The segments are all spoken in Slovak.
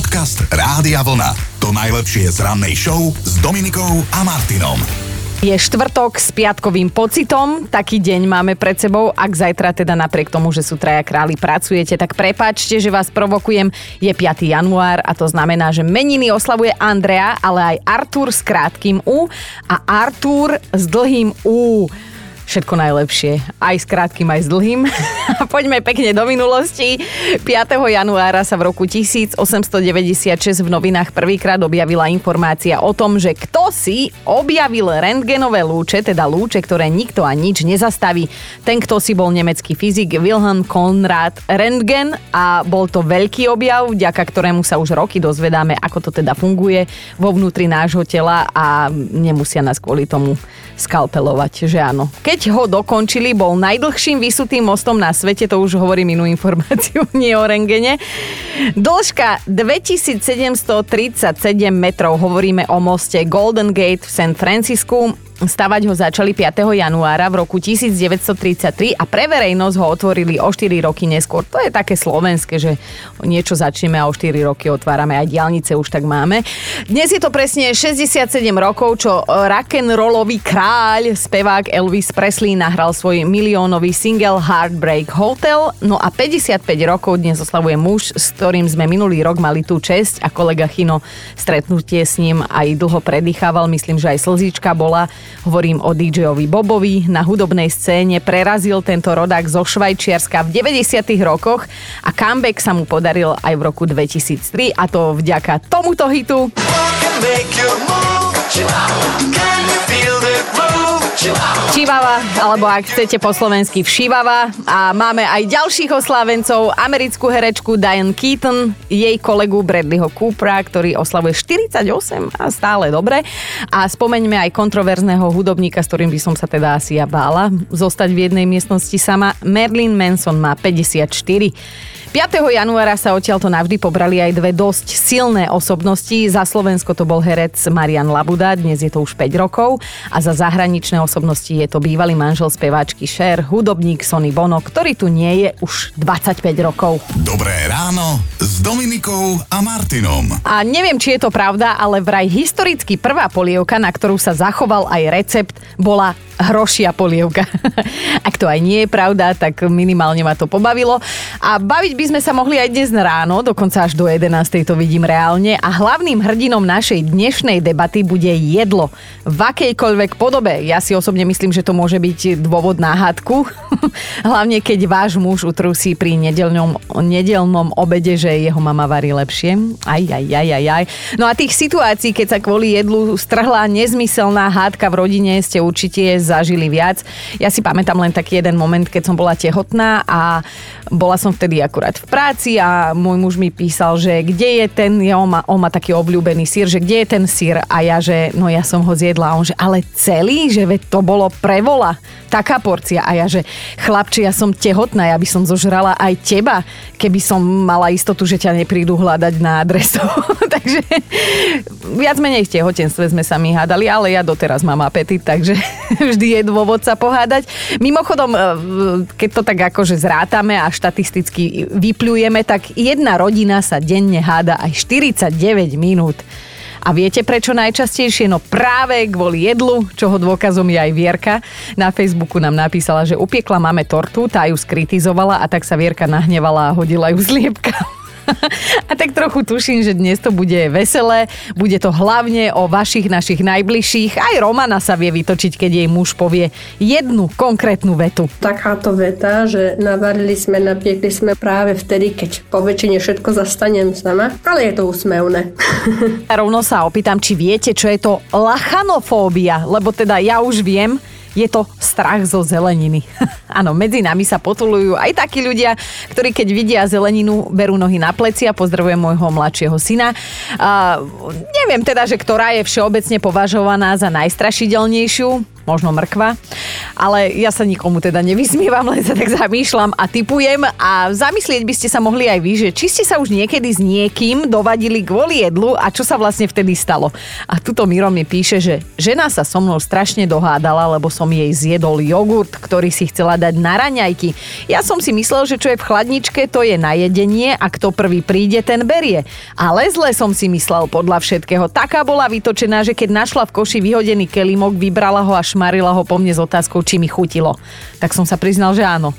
Podcast Rádia Vlna. To najlepšie z rannej show s Dominikou a Martinom. Je štvrtok s piatkovým pocitom, taký deň máme pred sebou. Ak zajtra teda napriek tomu, že sú traja králi, pracujete, tak prepáčte, že vás provokujem. Je 5. január a to znamená, že meniny oslavuje Andrea, ale aj Artur s krátkým U a Artur s dlhým U všetko najlepšie. Aj s krátkým, aj s dlhým. Poďme pekne do minulosti. 5. januára sa v roku 1896 v novinách prvýkrát objavila informácia o tom, že kto si objavil rentgenové lúče, teda lúče, ktoré nikto a nič nezastaví. Ten, kto si bol nemecký fyzik Wilhelm Konrad Rentgen a bol to veľký objav, vďaka ktorému sa už roky dozvedáme, ako to teda funguje vo vnútri nášho tela a nemusia nás kvôli tomu skalpelovať, že áno. Keď ho dokončili, bol najdlhším vysutým mostom na svete, to už hovorím inú informáciu, nie o rengene. Dĺžka 2737 metrov, hovoríme o moste Golden Gate v San Francisku Stavať ho začali 5. januára v roku 1933 a pre verejnosť ho otvorili o 4 roky neskôr. To je také slovenské, že niečo začneme a o 4 roky otvárame. Aj diálnice už tak máme. Dnes je to presne 67 rokov, čo rock'n'rollový kráľ, spevák Elvis Presley nahral svoj miliónový single Heartbreak Hotel. No a 55 rokov dnes oslavuje muž, s ktorým sme minulý rok mali tú česť a kolega Chino stretnutie s ním aj dlho predýchával. Myslím, že aj slzička bola Hovorím o DJ-ovi Bobovi. Na hudobnej scéne prerazil tento rodák zo Švajčiarska v 90. rokoch a comeback sa mu podaril aj v roku 2003 a to vďaka tomuto hitu. Can you feel the groove? Čivava, alebo ak chcete po slovensky všivava. A máme aj ďalších oslávencov, americkú herečku Diane Keaton, jej kolegu Bradleyho Coopera, ktorý oslavuje 48 a stále dobre. A spomeňme aj kontroverzného hudobníka, s ktorým by som sa teda asi ja bála zostať v jednej miestnosti sama. Marilyn Manson má 54. 5. januára sa odtiaľto navždy pobrali aj dve dosť silné osobnosti. Za Slovensko to bol herec Marian Labuda, dnes je to už 5 rokov. A za zahraničné osobnosti je to bývalý manžel speváčky Cher, hudobník Sony Bono, ktorý tu nie je už 25 rokov. Dobré ráno s Dominikou a Martinom. A neviem, či je to pravda, ale vraj historicky prvá polievka, na ktorú sa zachoval aj recept, bola hrošia polievka. Ak to aj nie je pravda, tak minimálne ma to pobavilo. A baviť by sme sa mohli aj dnes ráno, dokonca až do 11. to vidím reálne. A hlavným hrdinom našej dnešnej debaty bude jedlo. V akejkoľvek podobe. Ja si osobne myslím, že to môže byť dôvod na hádku. Hlavne keď váš muž utrusí pri nedelnom, nedelnom obede, že jeho mama varí lepšie. Aj, aj, aj, aj, aj. No a tých situácií, keď sa kvôli jedlu strhla nezmyselná hádka v rodine, ste určite zažili viac. Ja si pamätám len taký jeden moment, keď som bola tehotná a bola som vtedy akurát v práci a môj muž mi písal, že kde je ten, ja, on, má, on má taký obľúbený sír, že kde je ten sír? A ja, že no ja som ho zjedla. A on, že ale celý, že veď to bolo prevola, taká porcia. A ja, že chlapči, ja som tehotná, ja by som zožrala aj teba, keby som mala istotu, že ťa neprídu hľadať na adresu. takže viac menej v tehotenstve sme sa mi hádali, ale ja doteraz mám apetit, takže vždy je dôvod sa pohádať. Mimochodom, e, keď to tak akože zrátame a štatisticky vyplujeme, tak jedna rodina sa denne háda aj 49 minút. A viete prečo najčastejšie? No práve kvôli jedlu, čoho dôkazom je aj Vierka. Na Facebooku nám napísala, že upiekla máme tortu, tá ju skritizovala a tak sa Vierka nahnevala a hodila ju zliepka. A tak trochu tuším, že dnes to bude veselé. Bude to hlavne o vašich, našich najbližších. Aj Romana sa vie vytočiť, keď jej muž povie jednu konkrétnu vetu. Takáto veta, že navarili sme, napiekli sme práve vtedy, keď po väčšine všetko zastanem sama. Ale je to úsmevné. A rovno sa opýtam, či viete, čo je to lachanofóbia, lebo teda ja už viem, je to strach zo zeleniny. Áno, medzi nami sa potulujú aj takí ľudia, ktorí keď vidia zeleninu, berú nohy na pleci a pozdravujem môjho mladšieho syna. Uh, neviem teda, že ktorá je všeobecne považovaná za najstrašidelnejšiu možno mrkva. Ale ja sa nikomu teda nevysmievam, len sa tak zamýšľam a typujem a zamyslieť by ste sa mohli aj vy, že či ste sa už niekedy s niekým dovadili kvôli jedlu a čo sa vlastne vtedy stalo. A tuto Miro mi píše, že žena sa so mnou strašne dohádala, lebo som jej zjedol jogurt, ktorý si chcela dať na raňajky. Ja som si myslel, že čo je v chladničke, to je na jedenie a kto prvý príde, ten berie. Ale zle som si myslel podľa všetkého. Taká bola vytočená, že keď našla v koši vyhodený kelimok, vybrala ho a šmarila ho po mne s otázkou, či mi chutilo. Tak som sa priznal, že áno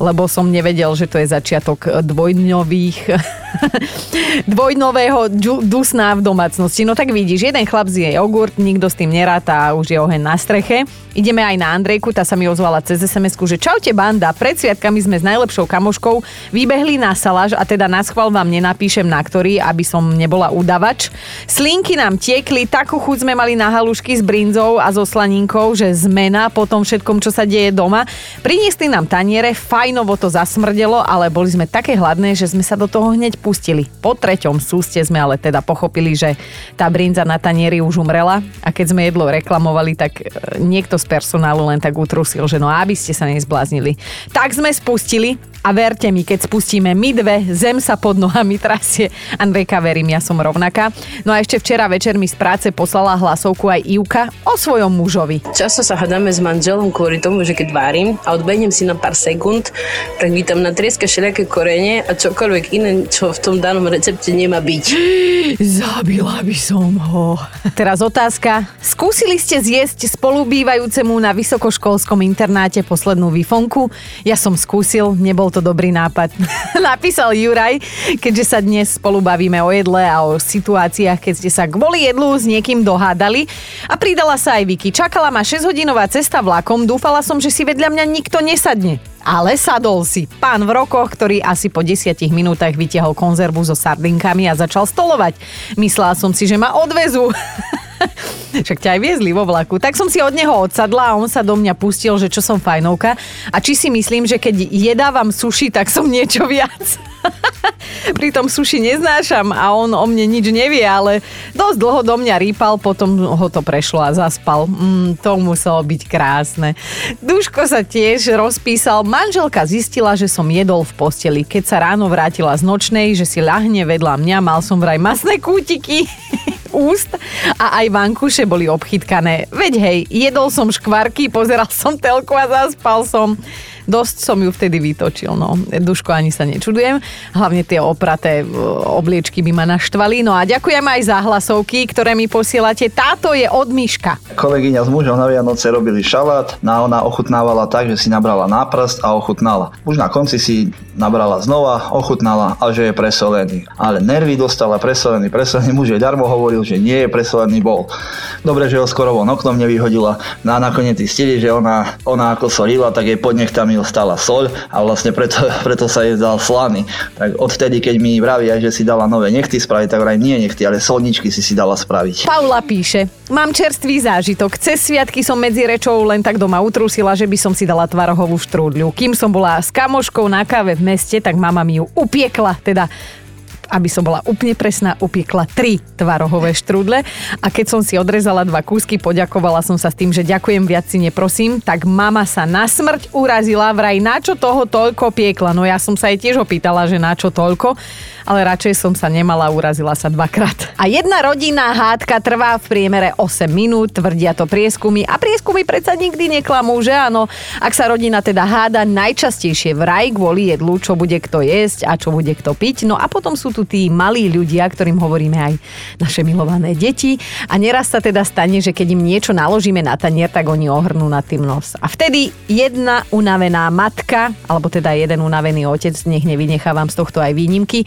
lebo som nevedel, že to je začiatok dvojňových dvojnového dusná v domácnosti. No tak vidíš, jeden chlap zje jogurt, nikto s tým neráta a už je oheň na streche. Ideme aj na Andrejku, tá sa mi ozvala cez sms že čaute banda, pred sviatkami sme s najlepšou kamoškou vybehli na saláž a teda na schval vám nenapíšem na ktorý, aby som nebola udavač. Slinky nám tiekli, takú chuť sme mali na halušky s brinzou a so slaninkou, že zmena po tom všetkom, čo sa deje doma. Priniesli nám taniere, fajnovo to zasmrdelo, ale boli sme také hladné, že sme sa do toho hneď pustili. Po treťom súste sme ale teda pochopili, že tá brinza na tanieri už umrela a keď sme jedlo reklamovali, tak e, niekto z personálu len tak utrusil, že no aby ste sa nezbláznili. Tak sme spustili a verte mi, keď spustíme my dve, zem sa pod nohami trasie. Andrejka, verím, ja som rovnaká. No a ešte včera večer mi z práce poslala hlasovku aj Ivka o svojom mužovi. Často sa hadáme s manželom kvôli tomu, že keď varím a odbehnem si na pár sekúnd, tak mi tam natrieska všelijaké korene a čokoľvek iné, čo v tom danom recepte nemá byť. Zabila by som ho. Teraz otázka. Skúsili ste zjesť spolubývajúcemu na vysokoškolskom internáte poslednú výfonku? Ja som skúsil, nebol to dobrý nápad. Napísal Juraj, keďže sa dnes spolu bavíme o jedle a o situáciách, keď ste sa kvôli jedlu s niekým dohádali. A pridala sa aj Vicky. Čakala ma 6-hodinová cesta vlakom, dúfala som, že si vedľa mňa nikto nesadne. Ale sadol si. Pán v rokoch, ktorý asi po 10 minútach vytiahol konzervu so sardinkami a začal stolovať. Myslela som si, že ma odvezú. Však ťa aj viezli vo vlaku. Tak som si od neho odsadla a on sa do mňa pustil, že čo som fajnovka. A či si myslím, že keď jedávam suši, tak som niečo viac. Pritom suši neznášam a on o mne nič nevie, ale dosť dlho do mňa rýpal, potom ho to prešlo a zaspal. Mm, to muselo byť krásne. Duško sa tiež rozpísal. Manželka zistila, že som jedol v posteli. Keď sa ráno vrátila z nočnej, že si ľahne vedľa mňa, mal som vraj masné kútiky úst a aj vankuše boli obchytkané. Veď hej, jedol som škvarky, pozeral som telku a zaspal som. Dosť som ju vtedy vytočil, no. Duško, ani sa nečudujem. Hlavne tie opraté e, obliečky by ma naštvali. No a ďakujem aj za hlasovky, ktoré mi posielate. Táto je od Myška. Kolegyňa s mužom na Vianoce robili šalát, no ona ochutnávala tak, že si nabrala náprst a ochutnala. Už na konci si nabrala znova, ochutnala a že je presolený. Ale nervy dostala presolený, presolený muž jej darmo hovoril, že nie je presolený bol. Dobre, že ho skoro von oknom nevyhodila. No a nakoniec zistili, že ona, ona ako solila, tak jej pod nechtami mi stala soľ a vlastne preto, preto sa jej dal slaný. Tak odvtedy, keď mi vravia, že si dala nové nechty spraviť, tak vraj nie nechty, ale solničky si si dala spraviť. Paula píše, mám čerstvý zážitok. Cez sviatky som medzi rečou len tak doma utrusila, že by som si dala tvarohovú štrúdľu. Kým som bola s kamoškou na káve v meste, tak mama mi ju upiekla, teda aby som bola úplne presná, upiekla tri tvarohové štrúdle a keď som si odrezala dva kúsky, poďakovala som sa s tým, že ďakujem, viac si neprosím, tak mama sa na smrť urazila, vraj na čo toho toľko piekla. No ja som sa jej tiež opýtala, že na čo toľko, ale radšej som sa nemala, urazila sa dvakrát. A jedna rodinná hádka trvá v priemere 8 minút, tvrdia to prieskumy a prieskumy predsa nikdy neklamú, že áno. Ak sa rodina teda háda najčastejšie vraj kvôli jedlu, čo bude kto jesť a čo bude kto piť, no a potom sú tu tí malí ľudia, ktorým hovoríme aj naše milované deti. A neraz sa teda stane, že keď im niečo naložíme na tanier, tak oni ohrnú na tým nos. A vtedy jedna unavená matka, alebo teda jeden unavený otec, nech nevynechávam z tohto aj výnimky,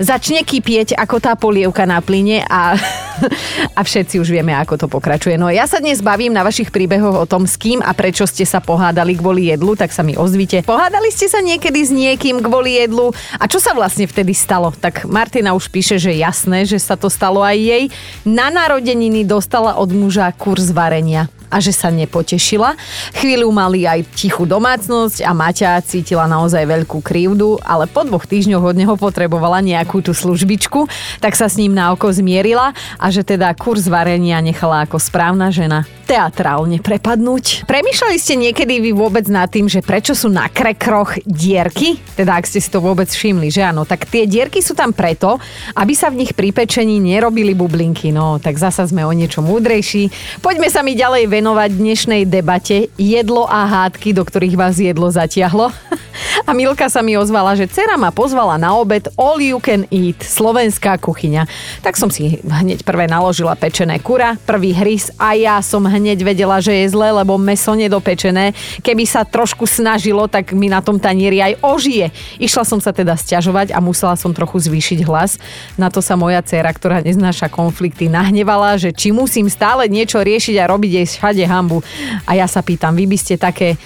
začne kypieť ako tá polievka na plyne a, a všetci už vieme, ako to pokračuje. No ja sa dnes bavím na vašich príbehoch o tom, s kým a prečo ste sa pohádali kvôli jedlu, tak sa mi ozvite. Pohádali ste sa niekedy s niekým kvôli jedlu a čo sa vlastne vtedy stalo? Tak Martina už píše, že jasné, že sa to stalo aj jej. Na narodeniny dostala od muža kurz varenia a že sa nepotešila. Chvíľu mali aj tichú domácnosť a Maťa cítila naozaj veľkú krivdu, ale po dvoch týždňoch od neho potrebovala nejakú tú službičku, tak sa s ním na oko zmierila a že teda kurz varenia nechala ako správna žena teatrálne prepadnúť. Premýšľali ste niekedy vy vôbec nad tým, že prečo sú na krekroch dierky? Teda ak ste si to vôbec všimli, že áno. Tak tie dierky sú tam preto, aby sa v nich pri pečení nerobili bublinky. No, tak zasa sme o niečo múdrejší. Poďme sa mi ďalej venovať dnešnej debate jedlo a hádky, do ktorých vás jedlo zatiahlo. A Milka sa mi ozvala, že dcera ma pozvala na obed All You Can Eat, slovenská kuchyňa. Tak som si hneď prvé naložila pečené kura, prvý hryz a ja som hneď vedela, že je zle, lebo meso nedopečené. Keby sa trošku snažilo, tak mi na tom tanieri aj ožije. Išla som sa teda stiažovať a musela som trochu zvýšiť hlas. Na to sa moja dcera, ktorá neznáša konflikty, nahnevala, že či musím stále niečo riešiť a robiť jej všade hambu. A ja sa pýtam, vy by ste také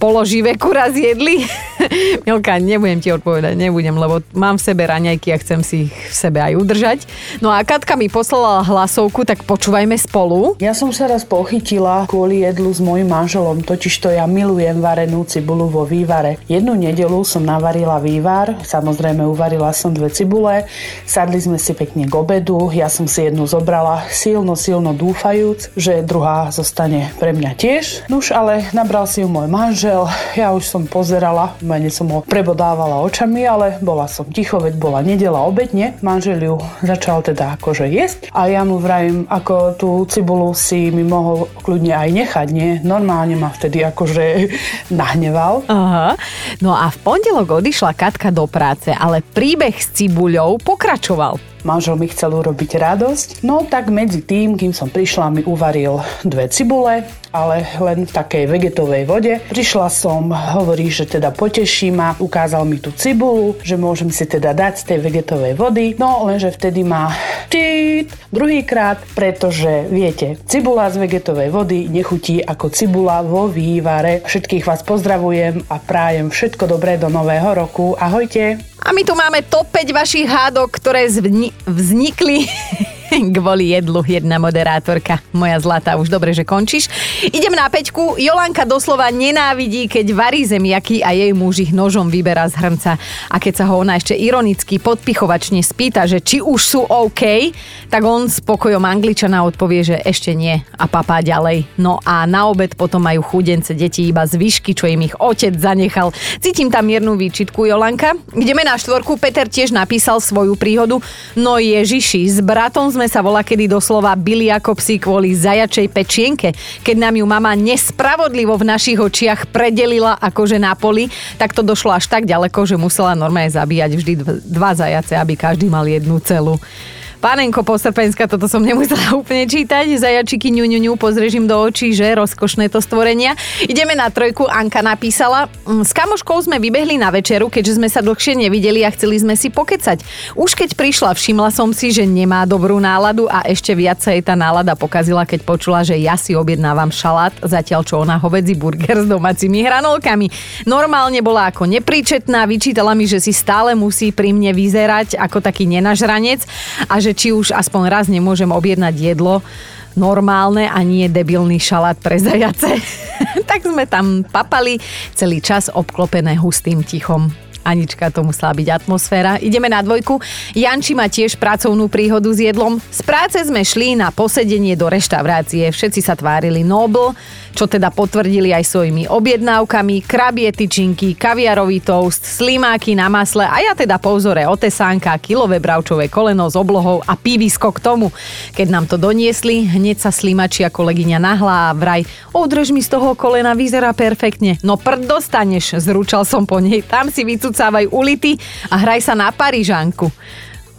položivé kura zjedli? Milka, nebudem ti odpovedať, nebudem, lebo mám v sebe raňajky a chcem si ich v sebe aj udržať. No a Katka mi poslala hlasovku, tak počúvajme spolu. Ja som sa raz pochytila kvôli jedlu s mojim manželom, totiž to ja milujem varenú cibulu vo vývare. Jednu nedelu som navarila vývar, samozrejme uvarila som dve cibule, sadli sme si pekne k obedu, ja som si jednu zobrala silno, silno dúfajúc, že druhá zostane pre mňa tiež. Nuž, ale nabral si ju môj manžel manžel, ja už som pozerala, mene som ho prebodávala očami, ale bola som ticho, veď bola nedela obedne. Manžel ju začal teda akože jesť a ja mu vrajím, ako tú cibulu si mi mohol kľudne aj nechať, nie? Normálne ma vtedy akože nahneval. Aha. No a v pondelok odišla Katka do práce, ale príbeh s cibuľou pokračoval. Manžel mi chcel urobiť radosť, no tak medzi tým, kým som prišla, mi uvaril dve cibule, ale len v takej vegetovej vode. Prišla som, hovorí, že teda poteší ma, ukázal mi tú cibulu, že môžem si teda dať z tej vegetovej vody, no lenže vtedy ma čít druhýkrát, pretože viete, cibula z vegetovej vody nechutí ako cibula vo vývare. Všetkých vás pozdravujem a prájem všetko dobré do nového roku. Ahojte! A my tu máme top 5 vašich hádok, ktoré zvni- vznikli kvôli jedlu jedna moderátorka. Moja zlatá, už dobre, že končíš. Idem na peťku. Jolanka doslova nenávidí, keď varí zemiaky a jej muž ich nožom vyberá z hrnca. A keď sa ho ona ešte ironicky podpichovačne spýta, že či už sú OK, tak on s pokojom angličana odpovie, že ešte nie a papá ďalej. No a na obed potom majú chudence deti iba zvyšky, čo im ich otec zanechal. Cítim tam miernu výčitku, Jolanka. Ideme na štvorku. Peter tiež napísal svoju príhodu. No Ježiši, s bratom sme sa volá kedy doslova byli ako psi kvôli zajačej pečienke. Keď nám ju mama nespravodlivo v našich očiach predelila akože na poli, tak to došlo až tak ďaleko, že musela normálne zabíjať vždy dva zajace, aby každý mal jednu celú. Pánenko Posrpenska, toto som nemusela úplne čítať. Zajačiky ňu, ňu, ňu, pozrežím do očí, že rozkošné to stvorenia. Ideme na trojku, Anka napísala. "Mm, S kamoškou sme vybehli na večeru, keďže sme sa dlhšie nevideli a chceli sme si pokecať. Už keď prišla, všimla som si, že nemá dobrú náladu a ešte viac sa jej tá nálada pokazila, keď počula, že ja si objednávam šalát, zatiaľ čo ona hovedzí burger s domácimi hranolkami. Normálne bola ako nepríčetná, vyčítala mi, že si stále musí pri mne vyzerať ako taký nenažranec a že či už aspoň raz nemôžem objednať jedlo normálne a nie debilný šalát pre zajace. tak sme tam papali celý čas obklopené hustým tichom. Anička, to musela byť atmosféra. Ideme na dvojku. Janči má tiež pracovnú príhodu s jedlom. Z práce sme šli na posedenie do reštaurácie. Všetci sa tvárili nobl, čo teda potvrdili aj svojimi objednávkami. Krabie tyčinky, kaviarový toast, slimáky na masle a ja teda po vzore otesánka, kilové bravčové koleno s oblohou a pivisko k tomu. Keď nám to doniesli, hneď sa slimačia kolegyňa nahlá a vraj, održ mi z toho kolena, vyzerá perfektne. No prd dostaneš, zručal som po nej. Tam si vycucávaj ulity a hraj sa na Parížanku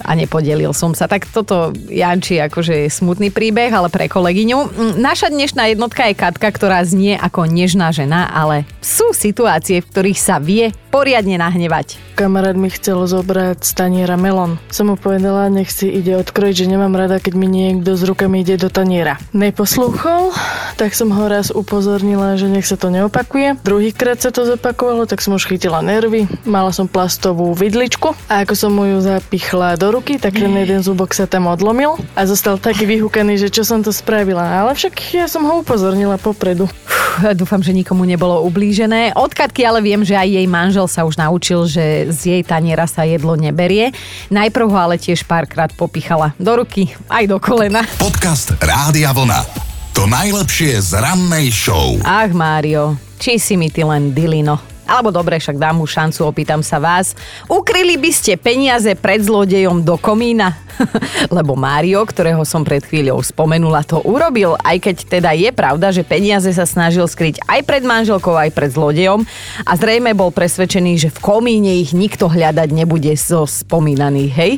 a nepodelil som sa. Tak toto, Janči, akože je smutný príbeh, ale pre kolegyňu. Mm, Naša dnešná jednotka je Katka, ktorá znie ako nežná žena, ale sú situácie, v ktorých sa vie poriadne nahnevať. Kamarát mi chcel zobrať z melón. Som mu povedala, nech si ide odkrojiť, že nemám rada, keď mi niekto s rukami ide do taniera. Neposlúchol, tak som ho raz upozornila, že nech sa to neopakuje. Druhýkrát sa to zopakovalo, tak som už chytila nervy. Mala som plastovú vidličku a ako som mu ju zapichla do ruky, tak ten jeden zubok sa tam odlomil a zostal taký vyhúkaný, že čo som to spravila. Ale však ja som ho upozornila popredu. Uf, Dúfam, že nikomu nebolo ublížené. Od Katky ale viem, že aj jej manžel sa už naučil, že z jej taniera sa jedlo neberie. Najprv ho ale tiež párkrát popichala do ruky, aj do kolena. Podcast Rádia Vlna. To najlepšie z rannej show. Ach, Mário, či si mi ty len dilino. Alebo dobre, však dám mu šancu, opýtam sa vás. Ukryli by ste peniaze pred zlodejom do komína? Lebo Mário, ktorého som pred chvíľou spomenula, to urobil, aj keď teda je pravda, že peniaze sa snažil skryť aj pred manželkou, aj pred zlodejom a zrejme bol presvedčený, že v komíne ich nikto hľadať nebude zo spomínaných, hej?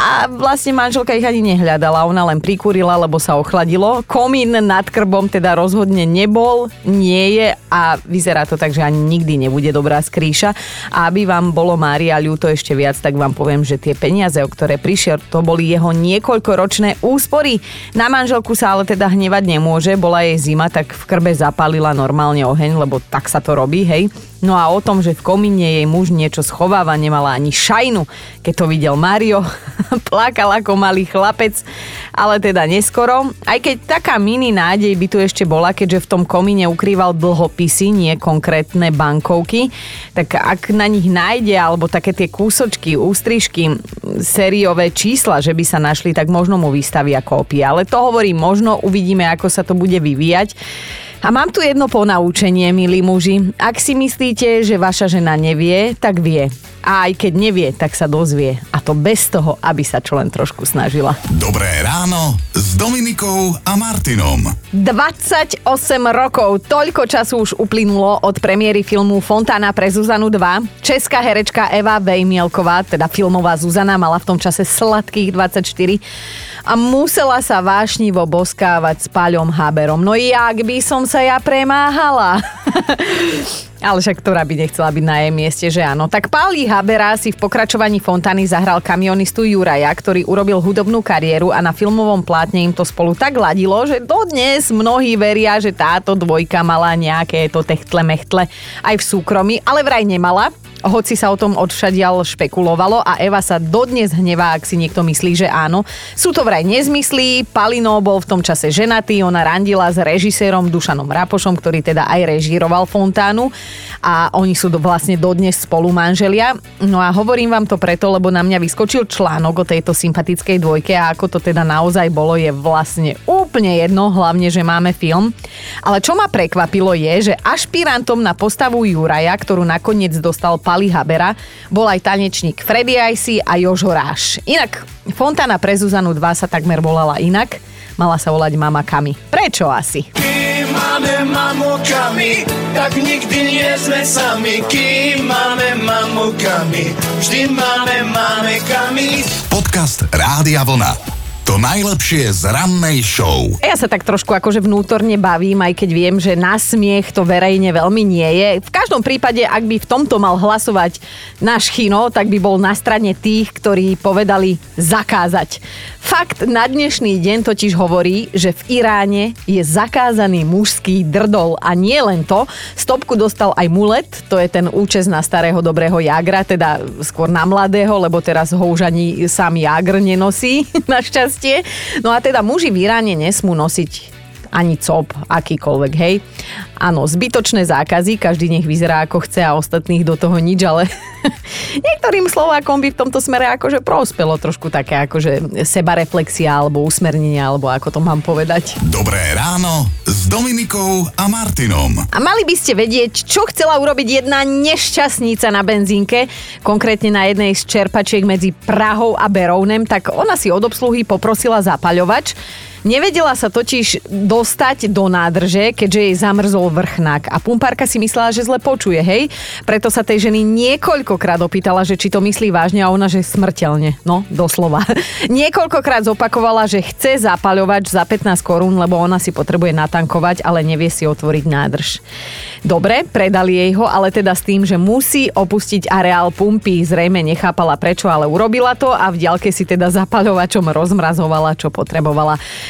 A vlastne manželka ich ani nehľadala, ona len prikúrila, lebo sa ochladilo. Komín nad krbom teda rozhodne nebol, nie je a vyzerá to tak, že ani nikdy nebude dobrá skrýša. A aby vám bolo Mária ľúto ešte viac, tak vám poviem, že tie peniaze, o ktoré prišiel, to boli jeho niekoľkoročné úspory. Na manželku sa ale teda hnevať nemôže, bola jej zima, tak v krbe zapálila normálne oheň, lebo tak sa to robí, hej. No a o tom, že v komíne jej muž niečo schováva, nemala ani šajnu. Keď to videl Mario, plakal ako malý chlapec, ale teda neskoro. Aj keď taká mini nádej by tu ešte bola, keďže v tom komíne ukrýval dlhopisy, nie konkrétne bankovky, tak ak na nich nájde, alebo také tie kúsočky, ústrižky, sériové čísla, že by sa našli, tak možno mu vystavia kópie. Ale to hovorím možno, uvidíme, ako sa to bude vyvíjať. A mám tu jedno ponaučenie, milí muži. Ak si myslíte, že vaša žena nevie, tak vie. A aj keď nevie, tak sa dozvie. A to bez toho, aby sa čo len trošku snažila. Dobré ráno s Dominikou a Martinom. 28 rokov, toľko času už uplynulo od premiéry filmu Fontána pre Zuzanu 2. Česká herečka Eva Vejmielková, teda filmová Zuzana, mala v tom čase sladkých 24 a musela sa vášnivo boskávať s Paľom Haberom. No jak by som sa ja premáhala. Ale však ktorá by nechcela byť na jej mieste, že áno. Tak Páli Habera si v pokračovaní Fontány zahral kamionistu Juraja, ktorý urobil hudobnú kariéru a na filmovom plátne im to spolu tak ladilo, že dodnes mnohí veria, že táto dvojka mala nejaké to techtle mechtle aj v súkromí, ale vraj nemala hoci sa o tom odšadial špekulovalo a Eva sa dodnes hnevá, ak si niekto myslí, že áno. Sú to vraj nezmyslí, Palino bol v tom čase ženatý, ona randila s režisérom Dušanom Rapošom, ktorý teda aj režíroval Fontánu a oni sú vlastne dodnes spolu manželia. No a hovorím vám to preto, lebo na mňa vyskočil článok o tejto sympatickej dvojke a ako to teda naozaj bolo je vlastne úplne jedno, hlavne, že máme film. Ale čo ma prekvapilo je, že ašpirantom na postavu Juraja, ktorú nakoniec dostal Pali Habera, bol aj tanečník Freddy Icy a Jožo Ráš. Inak Fontana pre Zuzanu 2 sa takmer volala inak, mala sa volať Mama Kami. Prečo asi? Kým máme mamu Kami, tak nikdy nie sme sami. Kým máme mamu Kami, vždy máme, máme Kami. Podcast Rádia Vlna. To najlepšie z rannej show. Ja sa tak trošku akože vnútorne bavím, aj keď viem, že na smiech to verejne veľmi nie je. V každom prípade, ak by v tomto mal hlasovať náš chino, tak by bol na strane tých, ktorí povedali zakázať. Fakt na dnešný deň totiž hovorí, že v Iráne je zakázaný mužský drdol a nie len to, stopku dostal aj mulet, to je ten účes na starého dobrého jagra, teda skôr na mladého, lebo teraz ho už ani sám jagr nenosí, našťastie šťastie. No a teda muži v Iráne nesmú nosiť ani cop, akýkoľvek, hej. Áno, zbytočné zákazy, každý nech vyzerá ako chce a ostatných do toho nič, ale niektorým Slovákom by v tomto smere akože prospelo trošku také akože sebareflexia alebo usmernenia, alebo ako to mám povedať. Dobré ráno s Dominikou a Martinom. A mali by ste vedieť, čo chcela urobiť jedna nešťastnica na benzínke, konkrétne na jednej z čerpačiek medzi Prahou a Berounem, tak ona si od obsluhy poprosila zapaľovač, Nevedela sa totiž dostať do nádrže, keďže jej zamrzol vrchnák a pumpárka si myslela, že zle počuje, hej? Preto sa tej ženy niekoľkokrát opýtala, že či to myslí vážne a ona, že smrteľne. No, doslova. niekoľkokrát zopakovala, že chce zapaľovač za 15 korún, lebo ona si potrebuje natankovať, ale nevie si otvoriť nádrž. Dobre, predali jej ho, ale teda s tým, že musí opustiť areál pumpy. Zrejme nechápala prečo, ale urobila to a v ďalke si teda zapaľovačom rozmrazovala, čo potrebovala.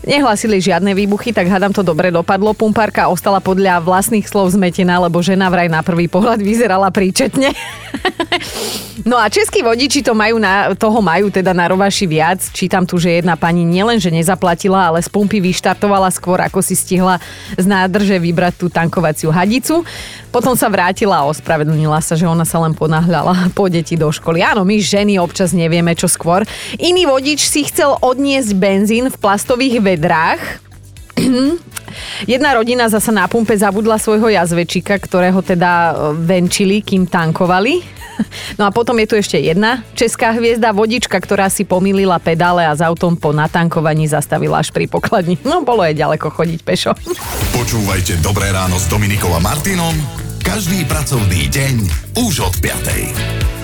Nehlasili žiadne výbuchy, tak hádam to dobre dopadlo. Pumpárka ostala podľa vlastných slov zmetená, lebo žena vraj na prvý pohľad vyzerala príčetne. no a českí vodiči to majú na, toho majú teda na rovaši viac. Čítam tu, že jedna pani nielenže nezaplatila, ale z pumpy vyštartovala skôr, ako si stihla z nádrže vybrať tú tankovaciu hadicu. Potom sa vrátila a ospravedlnila sa, že ona sa len ponáhľala po deti do školy. Áno, my ženy občas nevieme, čo skôr. Iný vodič si chcel odniesť benzín v plastových vedrách Jedna rodina zasa na pumpe zabudla svojho jazvečika, ktorého teda e, venčili, kým tankovali. No a potom je tu ešte jedna česká hviezda, vodička, ktorá si pomýlila pedále a s autom po natankovaní zastavila až pri pokladni. No bolo je ďaleko chodiť pešo. Počúvajte Dobré ráno s Dominikom a Martinom každý pracovný deň už od 5.